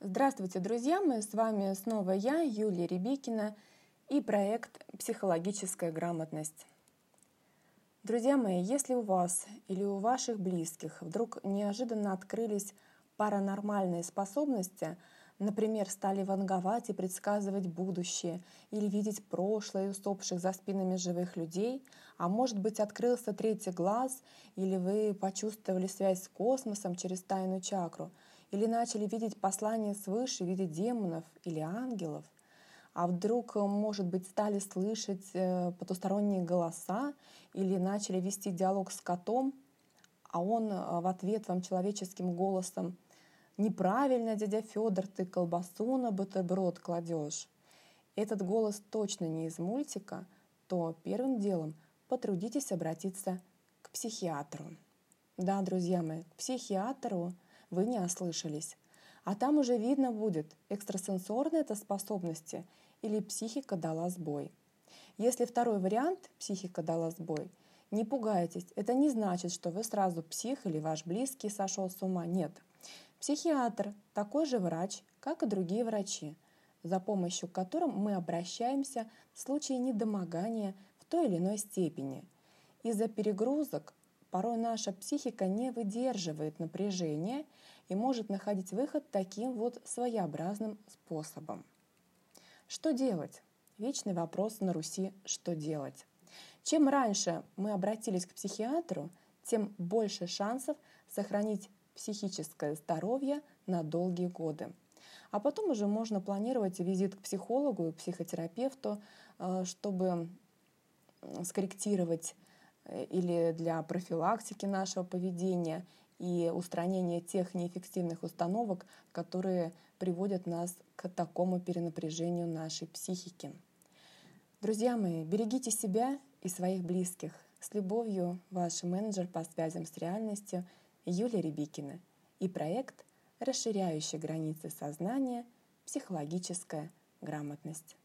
Здравствуйте, друзья! Мы с вами снова я, Юлия Рябикина, и проект «Психологическая грамотность». Друзья мои, если у вас или у ваших близких вдруг неожиданно открылись паранормальные способности, например, стали ванговать и предсказывать будущее, или видеть прошлое усопших за спинами живых людей, а может быть открылся третий глаз, или вы почувствовали связь с космосом через тайную чакру — или начали видеть послания свыше в виде демонов или ангелов, а вдруг, э, может быть, стали слышать э, потусторонние голоса или начали вести диалог с котом, а он э, в ответ вам человеческим голосом «Неправильно, дядя Федор, ты колбасу на бутерброд кладешь». Этот голос точно не из мультика, то первым делом потрудитесь обратиться к психиатру. Да, друзья мои, к психиатру – вы не ослышались. А там уже видно будет, экстрасенсорные это способности или психика дала сбой. Если второй вариант – психика дала сбой, не пугайтесь, это не значит, что вы сразу псих или ваш близкий сошел с ума. Нет. Психиатр – такой же врач, как и другие врачи, за помощью к которым мы обращаемся в случае недомогания в той или иной степени. Из-за перегрузок Порой наша психика не выдерживает напряжения и может находить выход таким вот своеобразным способом. Что делать? Вечный вопрос на Руси «что делать?». Чем раньше мы обратились к психиатру, тем больше шансов сохранить психическое здоровье на долгие годы. А потом уже можно планировать визит к психологу и психотерапевту, э, чтобы скорректировать или для профилактики нашего поведения и устранения тех неэффективных установок, которые приводят нас к такому перенапряжению нашей психики. Друзья мои, берегите себя и своих близких. С любовью, ваш менеджер по связям с реальностью Юлия Рябикина и проект, расширяющий границы сознания «Психологическая грамотность».